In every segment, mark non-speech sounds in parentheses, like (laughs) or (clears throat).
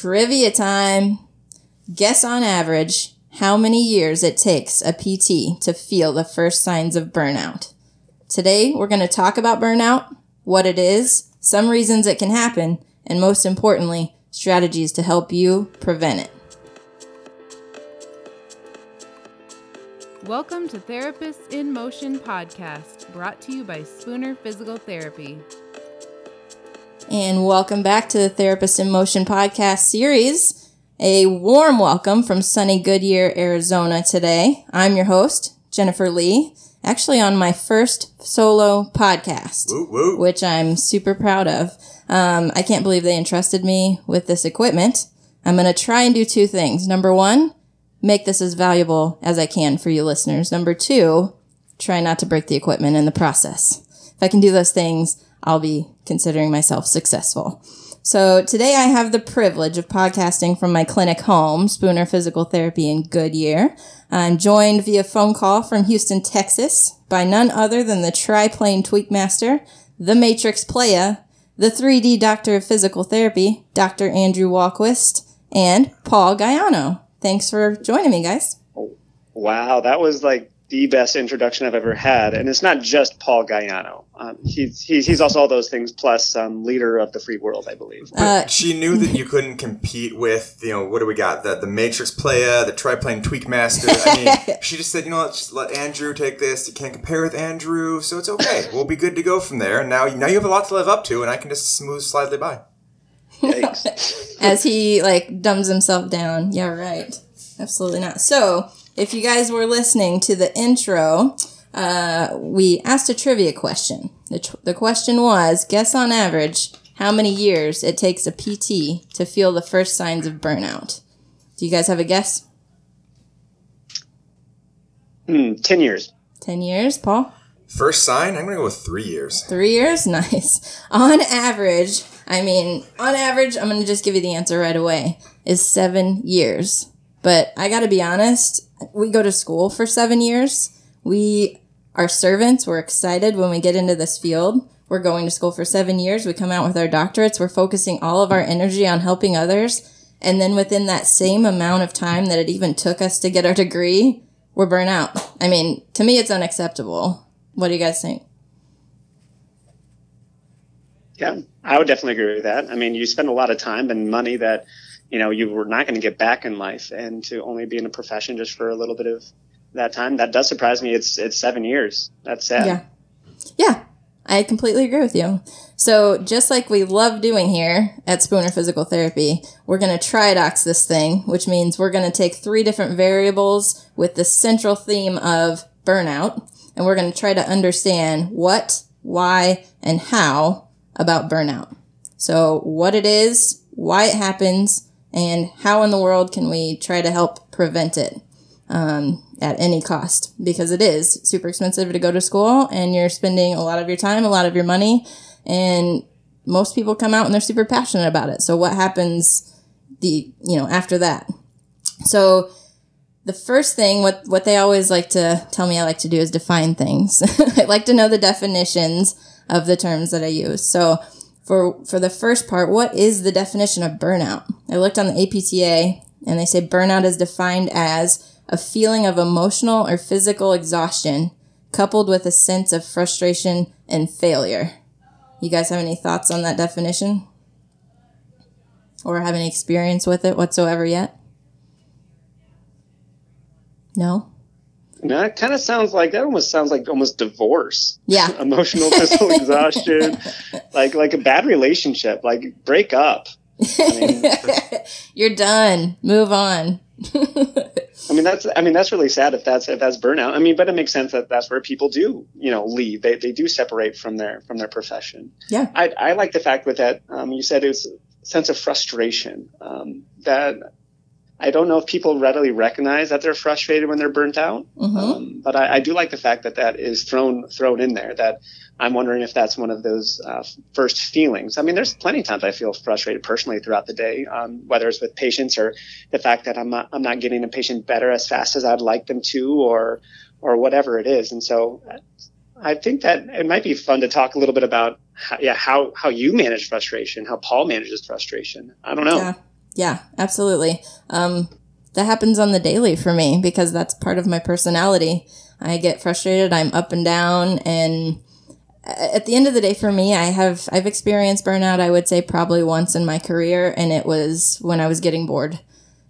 Trivia time. Guess on average how many years it takes a PT to feel the first signs of burnout. Today, we're going to talk about burnout, what it is, some reasons it can happen, and most importantly, strategies to help you prevent it. Welcome to Therapists in Motion podcast, brought to you by Spooner Physical Therapy. And welcome back to the Therapist in Motion podcast series. A warm welcome from sunny Goodyear, Arizona today. I'm your host, Jennifer Lee, actually on my first solo podcast, Woo, woo. which I'm super proud of. Um, I can't believe they entrusted me with this equipment. I'm going to try and do two things. Number one, make this as valuable as I can for you listeners. Number two, try not to break the equipment in the process. If I can do those things, I'll be considering myself successful. So today I have the privilege of podcasting from my clinic home, Spooner Physical Therapy in Goodyear. I'm joined via phone call from Houston, Texas by none other than the triplane tweak master, the Matrix Playa, the 3D doctor of physical therapy, Dr. Andrew Walquist, and Paul Guyano. Thanks for joining me, guys. Wow, that was like the best introduction I've ever had, and it's not just Paul Gaiano. Um, he's, he's he's also all those things plus um, leader of the free world, I believe. Uh, she knew that you couldn't compete with, you know, what do we got? The the Matrix Playa, the Triplane Tweak Master. I mean, (laughs) she just said, you know, let's just let Andrew take this. You can't compare with Andrew, so it's okay. We'll be good to go from there. And now, now you have a lot to live up to, and I can just smooth slidely by. (laughs) As he like dumbs himself down. Yeah, right. Absolutely not. So, if you guys were listening to the intro, uh, we asked a trivia question. The, tr- the question was guess on average how many years it takes a PT to feel the first signs of burnout. Do you guys have a guess? Hmm, Ten years. 10 years, Paul? First sign, I'm going to go with three years. Three years? (laughs) Nice. On average, I mean, on average, I'm going to just give you the answer right away, is seven years. But I got to be honest, we go to school for seven years. We are servants. We're excited when we get into this field. We're going to school for seven years. We come out with our doctorates. We're focusing all of our energy on helping others. And then within that same amount of time that it even took us to get our degree, we're burnt out. (laughs) I mean, to me, it's unacceptable. What do you guys think? Yeah, I would definitely agree with that. I mean, you spend a lot of time and money that you know you were not going to get back in life, and to only be in a profession just for a little bit of that time, that does surprise me. It's it's seven years. That's sad. Yeah. Yeah. I completely agree with you. So, just like we love doing here at Spooner Physical Therapy, we're going to tridox this thing, which means we're going to take three different variables with the central theme of burnout, and we're going to try to understand what, why, and how about burnout. So, what it is, why it happens, and how in the world can we try to help prevent it um, at any cost because it is super expensive to go to school and you're spending a lot of your time, a lot of your money, and most people come out and they're super passionate about it. So what happens the you know after that? So the first thing what what they always like to tell me I like to do is define things. (laughs) I like to know the definitions of the terms that I use. So for for the first part, what is the definition of burnout? I looked on the APTA and they say burnout is defined as a feeling of emotional or physical exhaustion coupled with a sense of frustration and failure. You guys have any thoughts on that definition? Or have any experience with it whatsoever yet? No? No, it kind of sounds like that. Almost sounds like almost divorce. Yeah. (laughs) Emotional, physical (laughs) exhaustion, like like a bad relationship. Like break up. I mean, (laughs) You're done. Move on. I mean that's I mean that's really sad if that's if that's burnout. I mean, but it makes sense that that's where people do you know leave. They they do separate from their from their profession. Yeah. I I like the fact with that um, you said it was a sense of frustration um, that I don't know if people readily recognize that they're frustrated when they're burnt out. Mhm. Um, but I, I do like the fact that that is thrown thrown in there. That I'm wondering if that's one of those uh, first feelings. I mean, there's plenty of times I feel frustrated personally throughout the day, um, whether it's with patients or the fact that I'm not I'm not getting a patient better as fast as I'd like them to, or or whatever it is. And so I think that it might be fun to talk a little bit about how, yeah how how you manage frustration, how Paul manages frustration. I don't know. Yeah. Yeah, absolutely. Um, that happens on the daily for me because that's part of my personality. I get frustrated. I'm up and down, and at the end of the day, for me, I have I've experienced burnout. I would say probably once in my career, and it was when I was getting bored,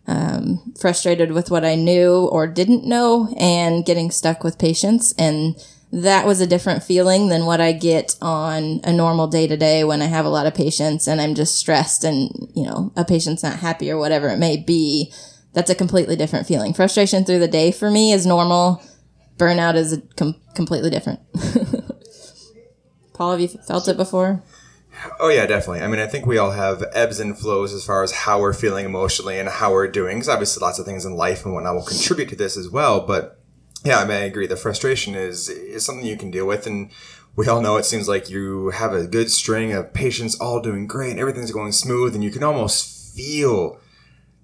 um, frustrated with what I knew or didn't know, and getting stuck with patients and that was a different feeling than what I get on a normal day to day when I have a lot of patients and I'm just stressed and, you know, a patient's not happy or whatever it may be. That's a completely different feeling. Frustration through the day for me is normal. Burnout is com- completely different. (laughs) Paul, have you felt it before? Oh yeah, definitely. I mean, I think we all have ebbs and flows as far as how we're feeling emotionally and how we're doing. Because obviously, lots of things in life and whatnot will contribute to this as well. But yeah, I mean, I agree. The frustration is is something you can deal with, and we all know it seems like you have a good string of patients all doing great, and everything's going smooth, and you can almost feel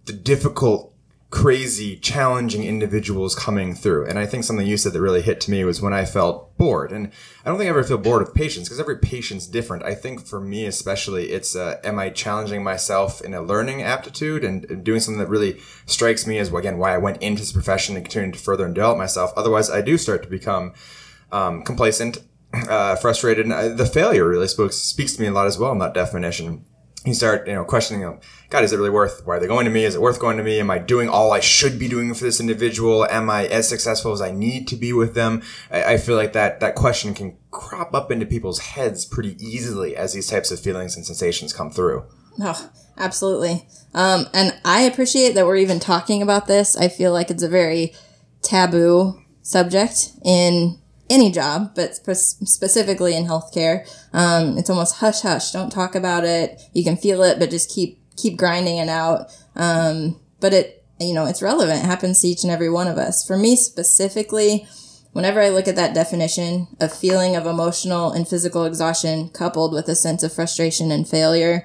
the difficult crazy, challenging individuals coming through. And I think something you said that really hit to me was when I felt bored. And I don't think I ever feel bored with patients because every patient's different. I think for me, especially, it's uh, am I challenging myself in a learning aptitude and, doing something that really strikes me as, again, why I went into this profession and continuing to further and develop myself. Otherwise, I do start to become um, complacent, uh, frustrated. And I, the failure really spoke, speaks to me a lot as well in that definition you start, you know, questioning them. God, is it really worth? Why are they going to me? Is it worth going to me? Am I doing all I should be doing for this individual? Am I as successful as I need to be with them? I, I feel like that that question can crop up into people's heads pretty easily as these types of feelings and sensations come through. Oh, absolutely. Um, and I appreciate that we're even talking about this. I feel like it's a very taboo subject in any job, but spe- specifically in healthcare. Um, it's almost hush hush. Don't talk about it. You can feel it, but just keep keep grinding it out. Um, but it you know it's relevant. It happens to each and every one of us. For me specifically, whenever I look at that definition of feeling of emotional and physical exhaustion coupled with a sense of frustration and failure,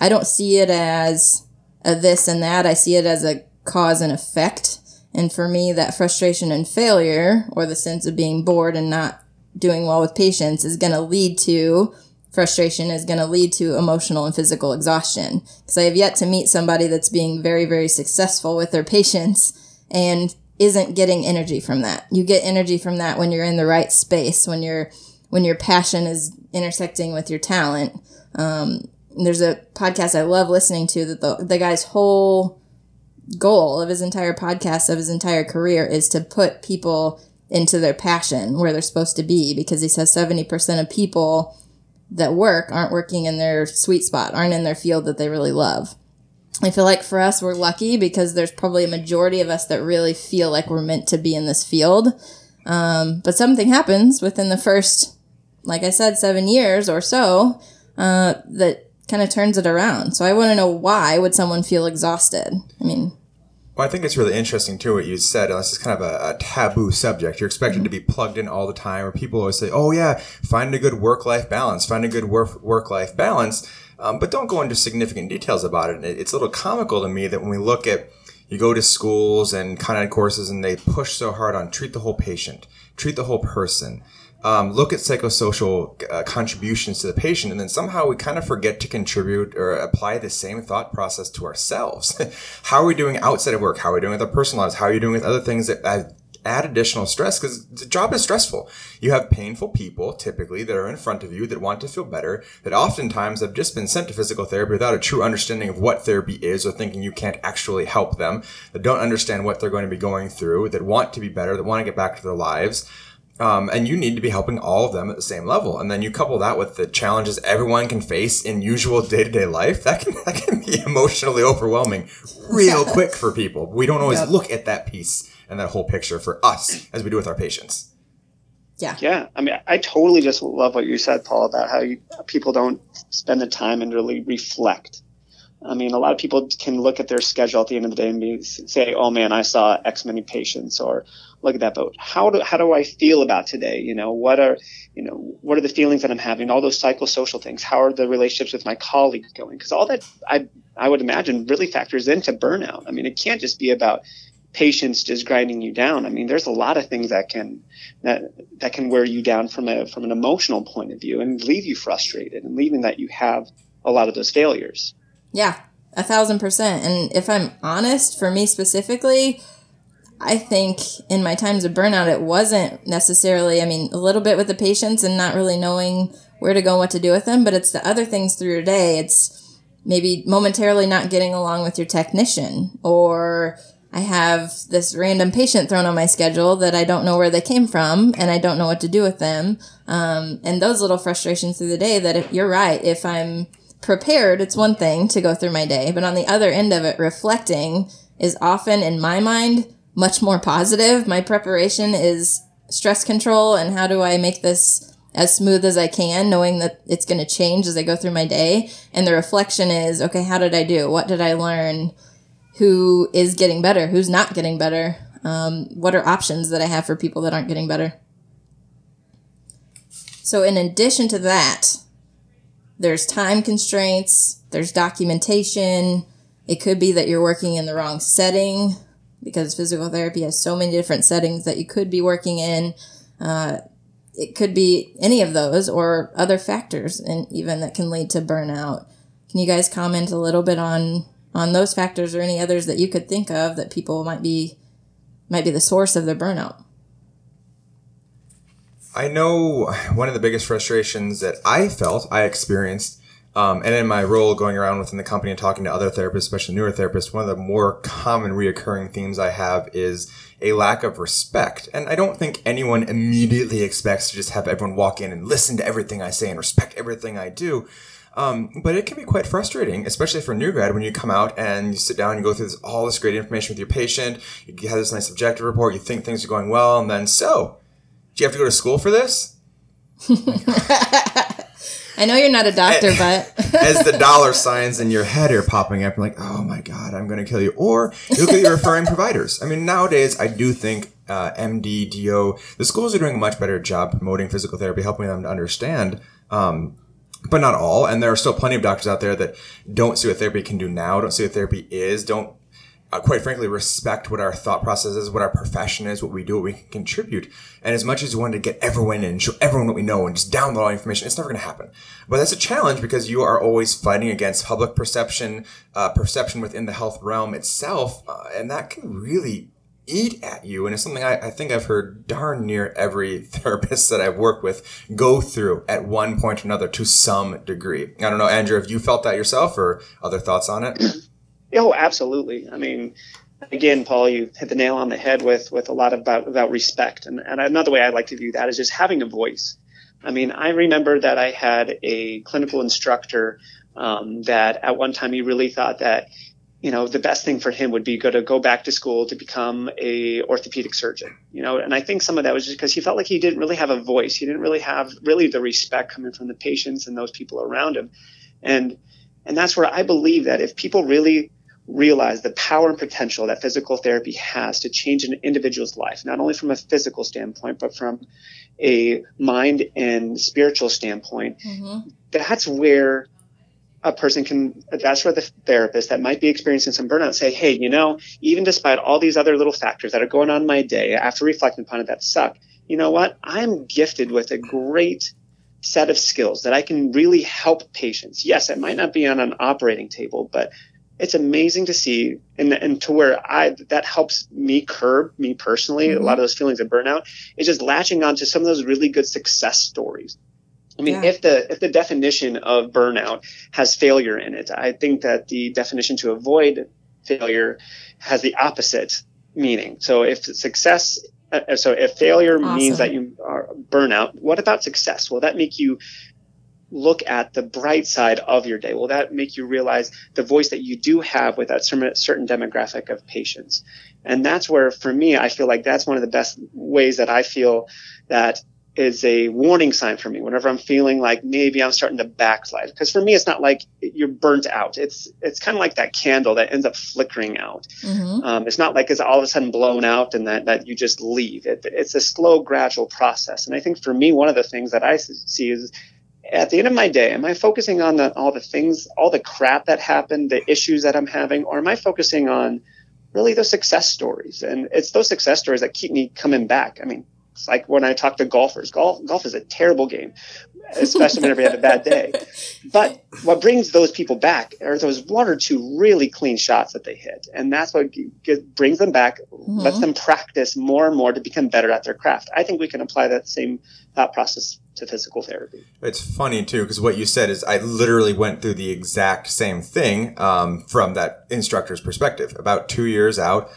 I don't see it as a this and that. I see it as a cause and effect and for me, that frustration and failure, or the sense of being bored and not doing well with patients, is going to lead to frustration, is going to lead to emotional and physical exhaustion. Because I have yet to meet somebody that's being very, very successful with their patients and isn't getting energy from that. You get energy from that when you're in the right space, when your when your passion is intersecting with your talent. Um, there's a podcast I love listening to that the, the guy's whole goal of his entire podcast, of his entire career, is to put people into their passion where they're supposed to be because he says 70% of people that work aren't working in their sweet spot, aren't in their field that they really love. I feel like for us, we're lucky because there's probably a majority of us that really feel like we're meant to be in this field. Um, but something happens within the first, like I said, seven years or so uh, that kind of turns it around. So I want to know why would someone feel exhausted? I mean, well, I think it's really interesting too what you said. This is kind of a, a taboo subject. You're expected mm-hmm. to be plugged in all the time, or people always say, "Oh yeah, find a good work-life balance. Find a good work work-life balance." Um, but don't go into significant details about it. It's a little comical to me that when we look at you go to schools and Con Ed courses and they push so hard on treat the whole patient, treat the whole person um, look at psychosocial uh, contributions to the patient, and then somehow we kind of forget to contribute or apply the same thought process to ourselves. (laughs) how are we doing outside of work? How are we doing with our personal lives? How are you doing with other things that add, add additional stress? Because the job is stressful. You have painful people typically that are in front of you that want to feel better, that oftentimes have just been sent to physical therapy without a true understanding of what therapy is or thinking you can't actually help them, that don't understand what they're going to be going through, that want to be better, that want to get back to their lives. Um, and you need to be helping all of them at the same level. And then you couple that with the challenges everyone can face in usual day to day life. That can, (laughs) that can be emotionally overwhelming real quick for people. We don't always yep. look at that piece and that whole picture for us as we do with our patients. Yeah. Yeah. I mean, I totally just love what you said, Paul, about how you, people don't spend the time and really reflect. I mean, a lot of people can look at their schedule at the end of the day and be, say, "Oh man, I saw X many patients," or look at that boat. How do how do I feel about today? You know, what are you know what are the feelings that I'm having? All those psychosocial things. How are the relationships with my colleagues going? Because all that I I would imagine really factors into burnout. I mean, it can't just be about patients just grinding you down. I mean, there's a lot of things that can that that can wear you down from a from an emotional point of view and leave you frustrated and leaving that you have a lot of those failures. Yeah, a thousand percent. And if I'm honest, for me specifically, I think in my times of burnout, it wasn't necessarily, I mean, a little bit with the patients and not really knowing where to go and what to do with them, but it's the other things through your day. It's maybe momentarily not getting along with your technician or I have this random patient thrown on my schedule that I don't know where they came from and I don't know what to do with them. Um, and those little frustrations through the day that if you're right, if I'm prepared, it's one thing to go through my day, but on the other end of it, reflecting is often in my mind much more positive. My preparation is stress control and how do I make this as smooth as I can, knowing that it's going to change as I go through my day. And the reflection is, okay, how did I do? What did I learn? Who is getting better? Who's not getting better? Um, what are options that I have for people that aren't getting better? So, in addition to that, there's time constraints, there's documentation. It could be that you're working in the wrong setting because physical therapy has so many different settings that you could be working in. Uh, it could be any of those or other factors and even that can lead to burnout. Can you guys comment a little bit on on those factors or any others that you could think of that people might be might be the source of their burnout? I know one of the biggest frustrations that I felt, I experienced, um, and in my role going around within the company and talking to other therapists, especially newer therapists, one of the more common reoccurring themes I have is a lack of respect. And I don't think anyone immediately expects to just have everyone walk in and listen to everything I say and respect everything I do. Um, but it can be quite frustrating, especially for a new grad when you come out and you sit down and you go through this, all this great information with your patient. You have this nice objective report. You think things are going well, and then so, do you have to go to school for this? (laughs) I know you're not a doctor, but (laughs) as the (laughs) dollar signs in your head are popping up, you're like, oh my god, I'm going to kill you. Or you look at your referring providers. I mean, nowadays I do think uh, MD, DO, the schools are doing a much better job promoting physical therapy, helping them to understand. Um, but not all. And there are still plenty of doctors out there that don't see what therapy can do now, don't see what therapy is, don't uh, quite frankly, respect what our thought process is, what our profession is, what we do, what we can contribute. And as much as we want to get everyone in, show everyone what we know and just download all information, it's never going to happen. But that's a challenge because you are always fighting against public perception, uh, perception within the health realm itself. Uh, and that can really eat at you. And it's something I, I, think I've heard darn near every (laughs) therapist that I've worked with go through at one point or another to some degree. I don't know, Andrew, have you felt that yourself or other thoughts on it? (clears throat) Oh, absolutely. I mean, again, Paul, you hit the nail on the head with with a lot about about respect, and and another way I like to view that is just having a voice. I mean, I remember that I had a clinical instructor um, that at one time he really thought that you know the best thing for him would be go to go back to school to become a orthopedic surgeon you know and i think some of that was just because he felt like he didn't really have a voice he didn't really have really the respect coming from the patients and those people around him and and that's where i believe that if people really realize the power and potential that physical therapy has to change an individual's life, not only from a physical standpoint, but from a mind and spiritual standpoint. Mm-hmm. That's where a person can, that's where the therapist that might be experiencing some burnout say, hey, you know, even despite all these other little factors that are going on in my day, after reflecting upon it that suck, you know what? I'm gifted with a great set of skills that I can really help patients. Yes, it might not be on an operating table, but it's amazing to see and, and to where I that helps me curb me personally mm-hmm. a lot of those feelings of burnout is just latching on to some of those really good success stories. I mean, yeah. if the if the definition of burnout has failure in it, I think that the definition to avoid failure has the opposite meaning. So if success uh, so if failure awesome. means that you are burnout, what about success? Will that make you look at the bright side of your day? Will that make you realize the voice that you do have with that certain demographic of patients? And that's where, for me, I feel like that's one of the best ways that I feel that is a warning sign for me whenever I'm feeling like maybe I'm starting to backslide. Because for me, it's not like you're burnt out. It's it's kind of like that candle that ends up flickering out. Mm-hmm. Um, it's not like it's all of a sudden blown out and that, that you just leave. It, it's a slow, gradual process. And I think for me, one of the things that I see is at the end of my day, am I focusing on the, all the things, all the crap that happened, the issues that I'm having, or am I focusing on really those success stories? And it's those success stories that keep me coming back. I mean, It's like when I talk to golfers. Golf golf is a terrible game, especially whenever you have a bad day. (laughs) But what brings those people back are those one or two really clean shots that they hit, and that's what g- g- brings them back, Mm-hmm. lets them practice more and more to become better at their craft. I think we can apply that same thought process to physical therapy. It's funny too because what you said is I literally went through the exact same thing um, from that instructor's perspective. About two years out,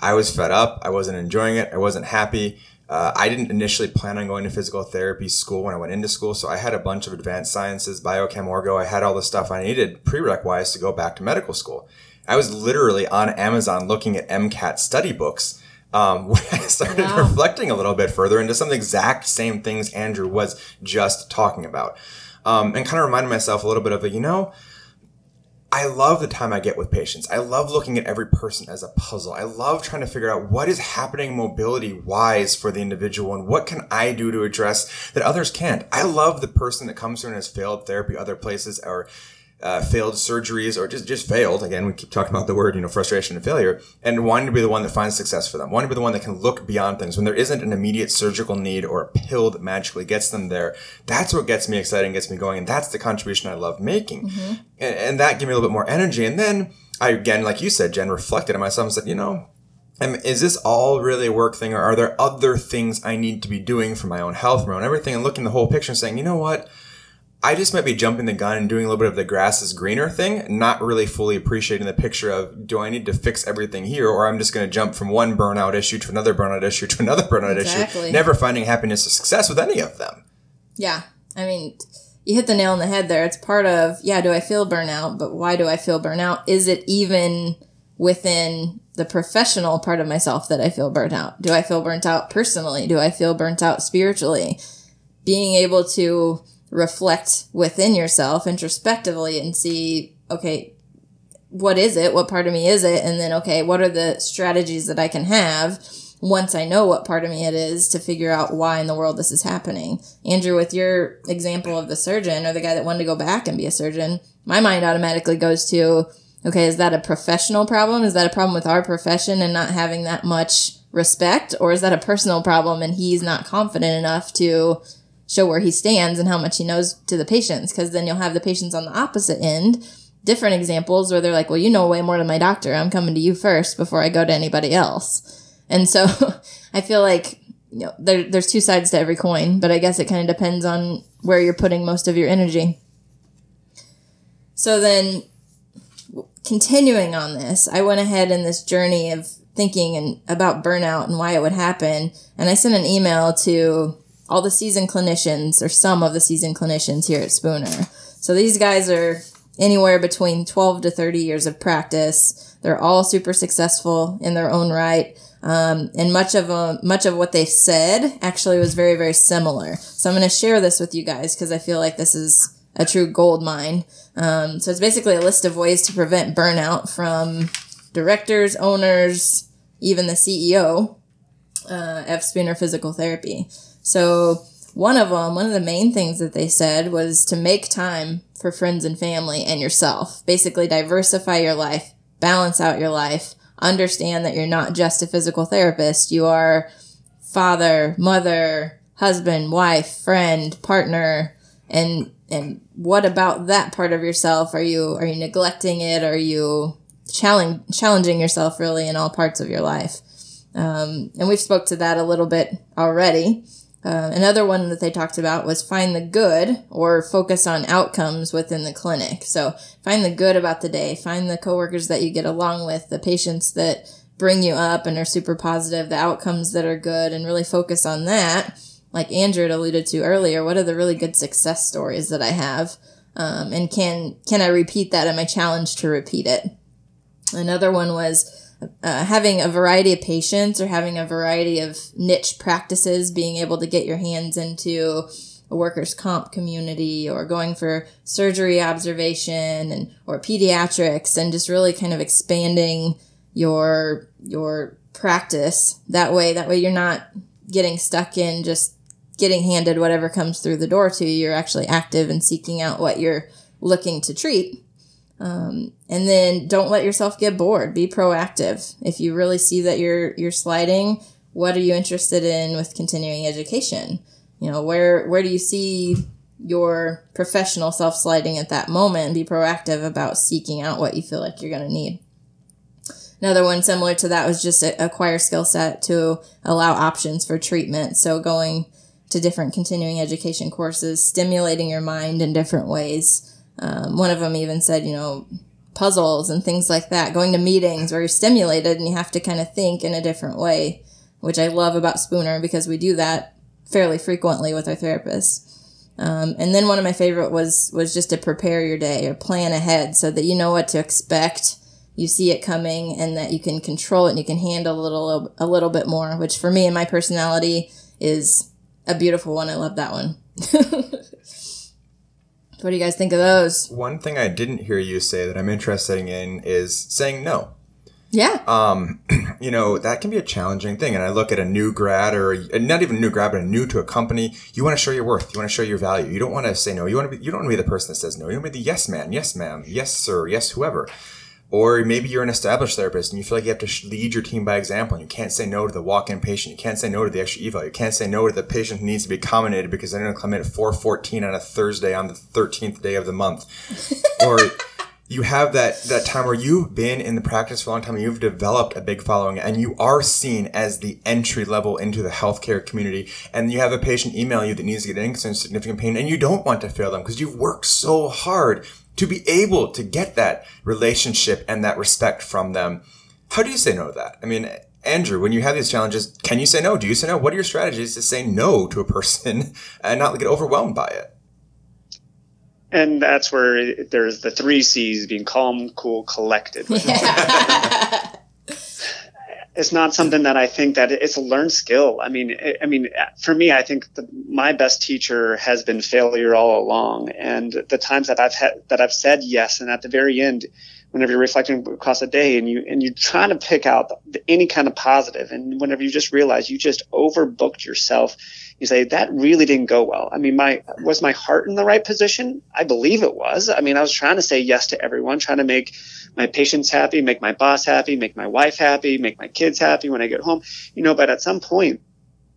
I was fed up. I wasn't enjoying it. I wasn't happy. Uh, I didn't initially plan on going to physical therapy school when I went into school, so I had a bunch of advanced sciences, biochem, orgo. I had all the stuff I needed prereq wise to go back to medical school. I was literally on Amazon looking at MCAT study books um, (laughs) when I started Wow. reflecting a little bit further into some of the exact same things Andrew was just talking about. Um, and kind of reminded myself a little bit of a, you know, I love the time I get with patients. I love looking at every person as a puzzle. I love trying to figure out what is happening mobility wise for the individual and what can I do to address that others can't. I love the person that comes through and has failed therapy other places or uh, failed surgeries or just just failed. Again, we keep talking about the word, you know, frustration and failure, and wanting to be the one that finds success for them, wanting to be the one that can look beyond things when there isn't an immediate surgical need or a pill that magically gets them there. That's what gets me excited and gets me going, and that's the contribution I love making, and, and that gave me a little bit more energy. And then I again, like you said, Jen, reflected on myself and said, you know. Is this all really a work thing, or are there other things I need to be doing for my own health, my own everything, and looking the whole picture and saying, you know what? I just might be jumping the gun and doing a little bit of the grass is greener thing, not really fully appreciating the picture of do I need to fix everything here or I'm just going to jump from one burnout issue to another burnout issue to another (laughs) burnout Exactly. issue, never finding happiness or success with any of them. Yeah. I mean, you hit the nail on the head there. It's part of, yeah, do I feel burnout? But why do I feel burnout? Is it even within the professional part of myself that I feel burnt out? Do I feel burnt out personally? Do I feel burnt out spiritually? Being able to reflect within yourself introspectively and see, okay, what is it? What part of me is it? And then, okay, what are the strategies that I can have once I know what part of me it is to figure out why in the world this is happening? Andrew, with your example of the surgeon or the guy that wanted to go back and be a surgeon, my mind automatically goes to, okay, is that a professional problem? Is that a problem with our profession and not having that much respect? Or is that a personal problem and he's not confident enough to show where he stands and how much he knows to the patients? Because then you'll have the patients on the opposite end different examples where they're like, well, you know way more than my doctor. I'm coming to you first before I go to anybody else. And so (laughs) I feel like, you know, there, there's two sides to every coin, but I guess it kind of depends on where you're putting most of your energy. So then, continuing on this, I went ahead in this journey of thinking and about burnout and why it would happen. And I sent an email to all the seasoned clinicians or some of the seasoned clinicians here at Spooner. So these guys are anywhere between 12 to 30 years of practice. They're all super successful in their own right. Um, and much of uh, much of what they said actually was very very similar. So I'm going to share this with you guys because I feel like this is a true gold mine. Um, so it's basically a list of ways to prevent burnout from directors, owners, even the CEO uh, of Spooner Physical Therapy. So one of them, one of the main things that they said was to make time for friends and family and yourself. Basically, diversify your life, balance out your life, understand that you're not just a physical therapist. You are father, mother, husband, wife, friend, partner, and and what about that part of yourself? Are you are you neglecting it? Are you challenge, challenging yourself really in all parts of your life? Um, and we've spoke to that a little bit already. Uh, another one that they talked about was find the good or focus on outcomes within the clinic. So find the good about the day, find the coworkers that you get along with, the patients that bring you up and are super positive, the outcomes that are good, and really focus on that. Like Andrew had alluded to earlier, what are the really good success stories that I have? Um, and can can I repeat that? Am I challenged to repeat it? Another one was uh, having a variety of patients or having a variety of niche practices, being able to get your hands into a workers' comp community or going for surgery observation and or pediatrics and just really kind of expanding your your practice that way. That way you're not getting stuck in just getting handed whatever comes through the door to you. You're actually active and seeking out what you're looking to treat um, and then don't let yourself get bored. Be proactive. If you really see that you're you're sliding, what are you interested in with continuing education? You know, where where do you see your professional self sliding at that moment and be proactive about seeking out what you feel like you're going to need. Another one similar to that was just acquire skill set to allow options for treatment. So going to different continuing education courses, stimulating your mind in different ways. Um, one of them even said, you know, puzzles and things like that, going to meetings where you're stimulated and you have to kind of think in a different way, which I love about Spooner because we do that fairly frequently with our therapists. Um, and then one of my favorite was was just to prepare your day or plan ahead so that you know what to expect, you see it coming, and that you can control it and you can handle a little a little bit more. Which for me and my personality is a beautiful one. I love that one. (laughs) what do you guys think of those? One thing I didn't hear you say that I'm interested in is saying no. Yeah. Um, (clears throat) you know, that can be a challenging thing. And I look at a new grad or not even a new grad, but a new to a company. You want to show your worth. You want to show your value. You don't want to say no. You want to be, you don't want to be the person that says no. You want to be the yes man, yes ma'am, yes sir, yes whoever. Or maybe you're an established therapist and you feel like you have to lead your team by example and you can't say no to the walk-in patient. You can't say no to the extra eval. You can't say no to the patient who needs to be accommodated because they're going to come in at 414 on a Thursday on the 13th day of the month. (laughs) or you have that that time where you've been in the practice for a long time and you've developed a big following and you are seen as the entry level into the healthcare community and you have a patient email you that needs to get in significant pain and you don't want to fail them because you've worked so hard to be able to get that relationship and that respect from them how do you say no to that i mean Andrew, when you have these challenges, can you say no? Do you say no? What are your strategies to say no to a person (laughs) and not get overwhelmed by it? and that's where there's the three C's being calm, cool, collected. Yeah. (laughs) (laughs) it's not something that I think that it's a learned skill. I mean, I mean, for me, I think the, my best teacher has been failure all along. And the times that I've had, that I've said yes, and at the very end, whenever you're reflecting across a day and you and you trying to pick out the, any kind of positive, and whenever you just realize you just overbooked yourself you say that really didn't go well. I mean, my was my heart in the right position? I believe it was. I mean, I was trying to say yes to everyone, trying to make my patients happy, make my boss happy, make my wife happy, make my kids happy when I get home. You know, but at some point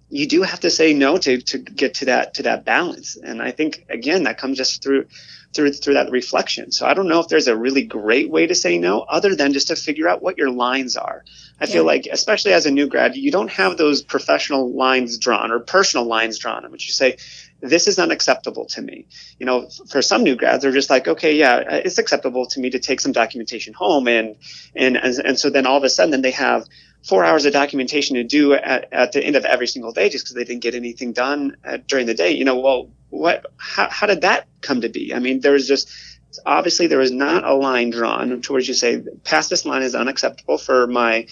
you do have to say no to to get to that to that balance. And I think again that comes just through through through that reflection. So I don't know if there's a really great way to say no other than just to figure out what your lines are. I yeah. feel like especially as a new grad, you don't have those professional lines drawn or personal lines drawn in which you say this is unacceptable to me. You know, for some new grads, they're just like, okay, yeah, it's acceptable to me to take some documentation home, and and and, and so then all of a sudden, then they have four hours of documentation to do at, at the end of every single day just because they didn't get anything done uh, during the day. You know, well, what? How, how did that come to be? I mean, there was just obviously there was not a line drawn towards you say past this line is unacceptable for my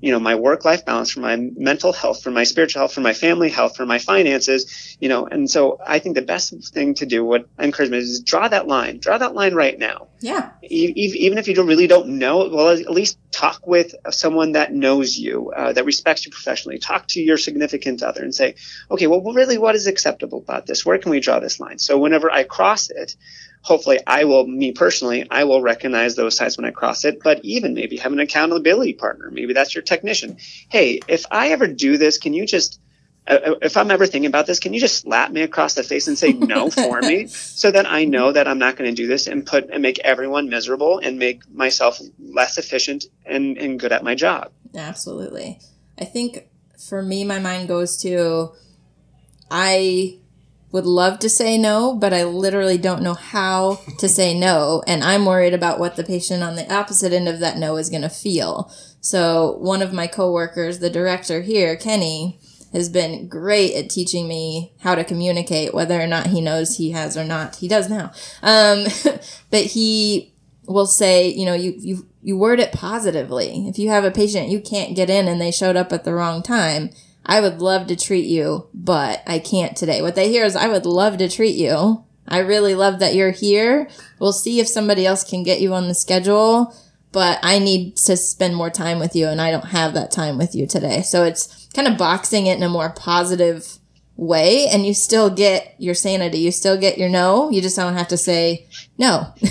you know my work life balance for my mental health for my spiritual health for my family health for my finances you know and so i think the best thing to do what i encourage is draw that line draw that line right now. Yeah. Even if you don't really don't know well at least talk with someone that knows you uh, that respects you professionally. Talk to your significant other and say okay well really what is acceptable about this? Where can we draw this line? So whenever i cross it hopefully I will, me personally, I will recognize those sites when I cross it, but even maybe have an accountability partner. Maybe that's your technician. Hey, if I ever do this, can you just, uh, uh if I'm ever thinking about this, can you just slap me across the face and say no for me (laughs) so that I know that I'm not going to do this and put and make everyone miserable and make myself less efficient and, and good at my job? Absolutely. I think for me, my mind goes to I would love to say no, but I literally don't know how to say no. And I'm worried about what the patient on the opposite end of that no is going to feel. So one of my coworkers, the director here, Kenny, has been great at teaching me how to communicate, whether or not he knows he has or not. He does now. Um, (laughs) but he will say, you know, you, you, you word it positively. If you have a patient you can't get in and they showed up at the wrong time, I would love to treat you, but I can't today. What they hear is, I would love to treat you. I really love that you're here. We'll see if somebody else can get you on the schedule, but I need to spend more time with you and I don't have that time with you today. So it's kind of boxing it in a more positive way and you still get your sanity. You still get your no. You just don't have to say no. (laughs)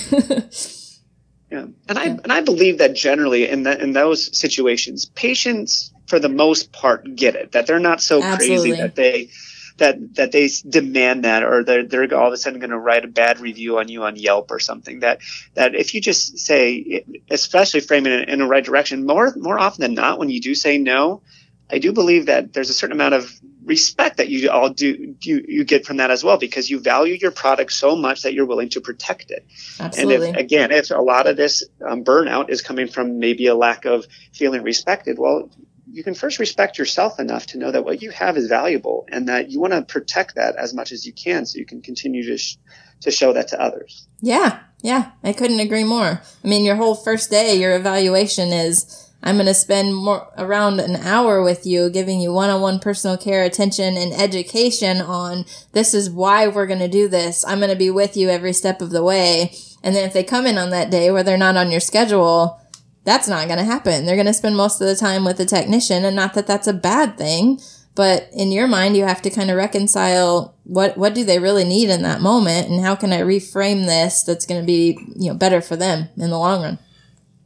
yeah. And I, and I believe that generally in that, in those situations, patients for the most part get it that they're not so Absolutely. crazy that they that that they demand that or they're, they're all of a sudden going to write a bad review on you on Yelp or something that that if you just say especially framing it in the right direction more more often than not when you do say no I do believe that there's a certain amount of respect that you all do you, you get from that as well because you value your product so much that you're willing to protect it Absolutely. and if, again, if a lot of this um, burnout is coming from maybe a lack of feeling respected, well, you can first respect yourself enough to know that what you have is valuable and that you want to protect that as much as you can so you can continue to, sh- to show that to others. Yeah, yeah, I couldn't agree more. I mean, your whole first day, your evaluation is I'm going to spend more around an hour with you, giving you one-on-one personal care attention and education on this is why we're going to do this. I'm going to be with you every step of the way. And then if they come in on that day where they're not on your schedule, that's not going to happen. They're going to spend most of the time with the technician and not that that's a bad thing, but in your mind you have to kind of reconcile what what do they really need in that moment and how can I reframe this that's going to be, you know, better for them in the long run.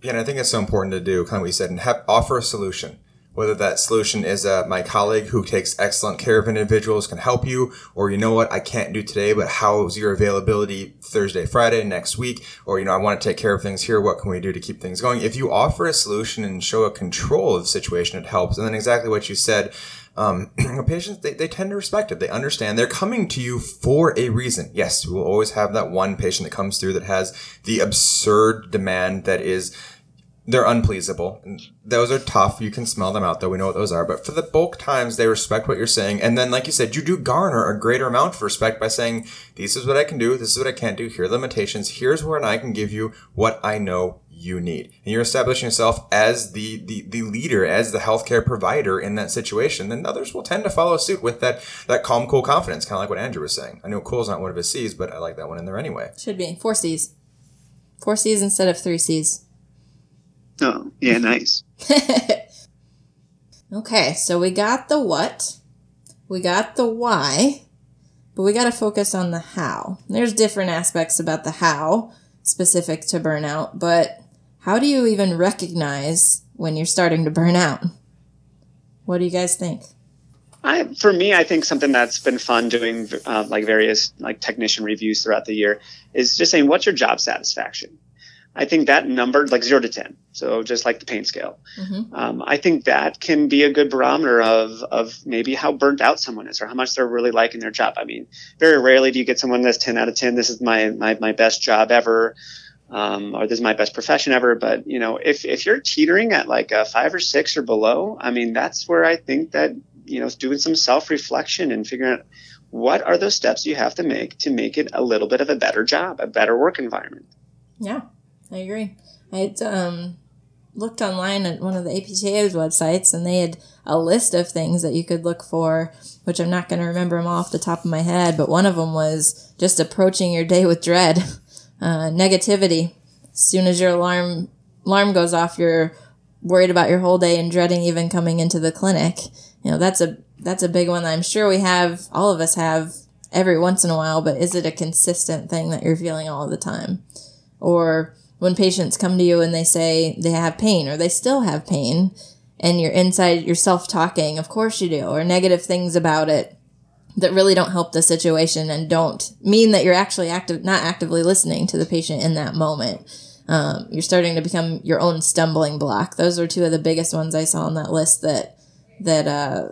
Yeah, and I think it's so important to do, kind of what you said, and have, offer a solution. Whether that solution is uh, my colleague who takes excellent care of individuals can help you, or you know what, I can't do today, but how's your availability Thursday, Friday, next week? Or, you know, I want to take care of things here. What can we do to keep things going? If you offer a solution and show a control of the situation, it helps. And then exactly what you said, um, (clears throat) patients, they, they tend to respect it. They understand they're coming to you for a reason. Yes, we will always have that one patient that comes through that has the absurd demand that is, they're unpleasable. Those are tough. You can smell them out though. We know what those are. But for the bulk times, they respect what you're saying. And then, like you said, you do garner a greater amount of respect by saying, this is what I can do. This is what I can't do. Here are limitations. Here's where I can give you what I know you need. And you're establishing yourself as the, the, the leader, as the healthcare provider in that situation. Then others will tend to follow suit with that, that calm, cool confidence, kind of like what Andrew was saying. I know cool is not one of his C's, but I like that one in there anyway. Should be four C's. Four C's instead of three C's. Oh, yeah, (laughs) nice. Okay, so we got the what, we got the why, but we got to focus on the how. There's different aspects about the how specific to burnout, but how do you even recognize when you're starting to burn out? What do you guys think? I, for me, I think something that's been fun doing uh, like various like technician reviews throughout the year is just saying, what's your job satisfaction? I think that number, like zero to 10, so just like the pain scale, Mhm. um, I think that can be a good barometer of, of maybe how burnt out someone is or how much they're really liking their job. I mean, very rarely do you get someone that's 10 out of 10. This is my, my, my best job ever. Um, or this is my best profession ever. But, you know, if, if you're teetering at like a five or six or below, I mean, that's where I think that, you know, doing some self reflection and figuring out what are those steps you have to make to make it a little bit of a better job, a better work environment. Yeah, I agree. I had um, looked online at one of the APTA's websites, and they had a list of things that you could look for, which I'm not going to remember them all off the top of my head, but one of them was just approaching your day with dread, (laughs) uh, negativity. As soon as your alarm alarm goes off, you're worried about your whole day and dreading even coming into the clinic. You know, that's a that's a big one that I'm sure we have, all of us have every once in a while, but is it a consistent thing that you're feeling all the time? or when patients come to you and they say they have pain or they still have pain and you're inside yourself talking of course you do or negative things about it that really don't help the situation and don't mean that you're actually active not actively listening to the patient in that moment. Um, you're starting to become your own stumbling block. Those are two of the biggest ones i saw on that list that that uh,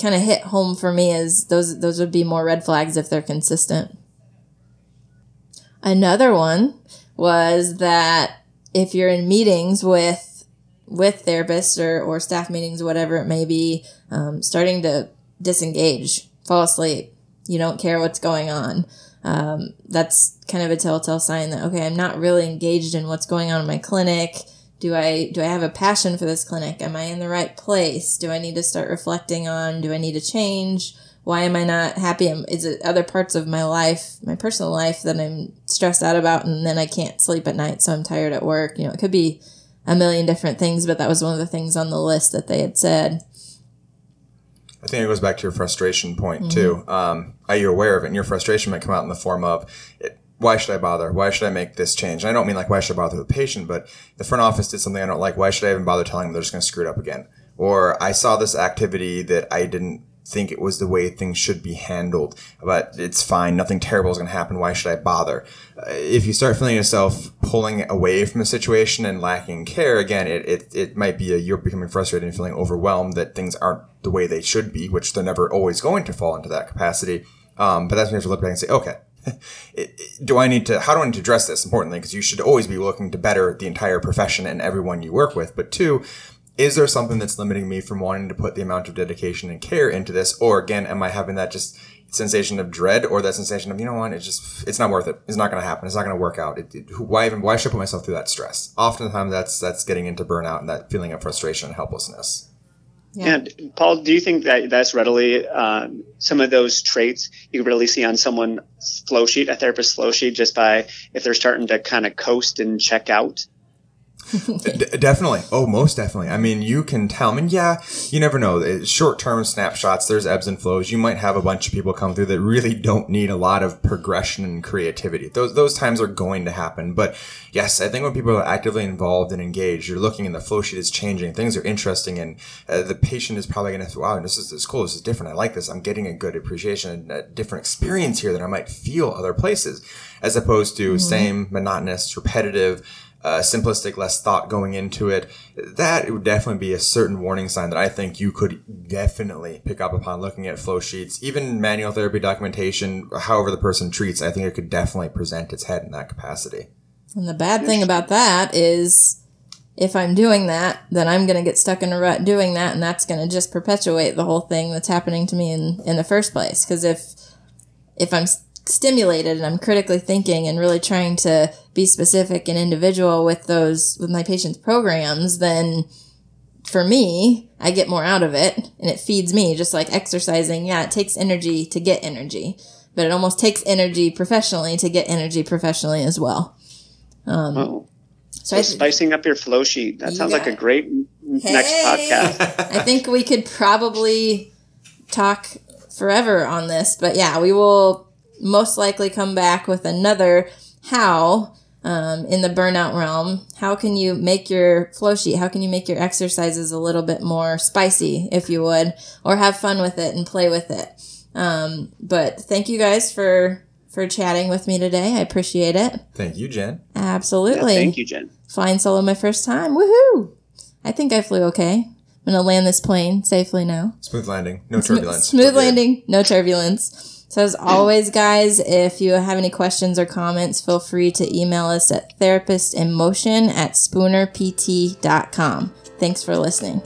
kind of hit home for me Is those those would be more red flags if they're consistent. Another one was that if you're in meetings with with therapists or, or staff meetings, whatever it may be, um, starting to disengage, fall asleep, you don't care what's going on. Um, that's kind of a telltale sign that okay, I'm not really engaged in what's going on in my clinic. Do I do I have a passion for this clinic? Am I in the right place? Do I need to start reflecting on? Do I need to change? Why am I not happy? Is it other parts of my life, my personal life that I'm stressed out about and then I can't sleep at night so I'm tired at work? You know, it could be a million different things, but that was one of the things on the list that they had said. I think it goes back to your frustration point too. Um, are you aware of it? And your frustration might come out in the form of, it, why should I bother? Why should I make this change? And I don't mean like why should I bother the patient, but the front office did something I don't like. Why should I even bother telling them they're just going to screw it up again? or I saw this activity that I didn't think it was the way things should be handled, but it's fine. Nothing terrible is going to happen. Why should I bother? Uh, if you start feeling yourself pulling away from the situation and lacking care, again, it, it, it might be a you're becoming frustrated and feeling overwhelmed that things aren't the way they should be, which they're never always going to fall into that capacity. Um, but that's when you have to look back and say, okay, (laughs) do I need to, how do I need to address this importantly? Because you should always be looking to better the entire profession and everyone you work with. But two, is there something that's limiting me from wanting to put the amount of dedication and care into this? Or again, am I having that just sensation of dread or that sensation of, you know what, it's just, it's not worth it. It's not going to happen. It's not going to work out. It, it, why even, why should I put myself through that stress? Oftentimes that's, that's getting into burnout and that feeling of frustration and helplessness. Yeah. And Paul, do you think that that's readily um, some of those traits you can really see on someone's flow sheet, a therapist's flow sheet, just by if they're starting to kind of coast and check out? (laughs) D- definitely. Oh, most definitely. I mean, you can tell. I mean, yeah, you never know. Short term snapshots, there's ebbs and flows. You might have a bunch of people come through that really don't need a lot of progression and creativity. Those, those times are going to happen. But yes, I think when people are actively involved and engaged, you're looking and the flow sheet is changing. Things are interesting. And uh, the patient is probably going to, wow, this is, this is cool. This is different. I like this. I'm getting a good appreciation and a different experience here that I might feel other places as opposed to mm-hmm. same monotonous, repetitive, uh, simplistic, less thought going into it, that would definitely be a certain warning sign that I think you could definitely pick up upon looking at flow sheets, even manual therapy documentation, however the person treats. I think it could definitely present its head in that capacity. And the bad thing about that is if I'm doing that, then I'm going to get stuck in a rut doing that, and that's going to just perpetuate the whole thing that's happening to me in, in the first place. Because if if I'm stimulated and I'm critically thinking and really trying to be specific and individual with those with my patients programs, then for me, I get more out of it and it feeds me just like exercising. Yeah, it takes energy to get energy, but it almost takes energy professionally to get energy professionally as well. Um, oh. So, so spicing up your flow sheet. That sounds yeah. like a great hey. next podcast. (laughs) (laughs) I think we could probably talk forever on this, but yeah, we will most likely come back with another how um, in the burnout realm. How can you make your flow sheet? How can you make your exercises a little bit more spicy, if you would, or have fun with it and play with it? Um, but thank you guys for for chatting with me today. I appreciate it. Thank you, Jen. Absolutely. Yeah, thank you, Jen. Flying solo my first time. Woohoo! I think I flew okay. I'm gonna land this plane safely now. Smooth landing, no turbulence. Smooth landing, no turbulence. So, as always, guys, if you have any questions or comments, feel free to email us at therapistinmotion at spoonerpt.com. Thanks for listening.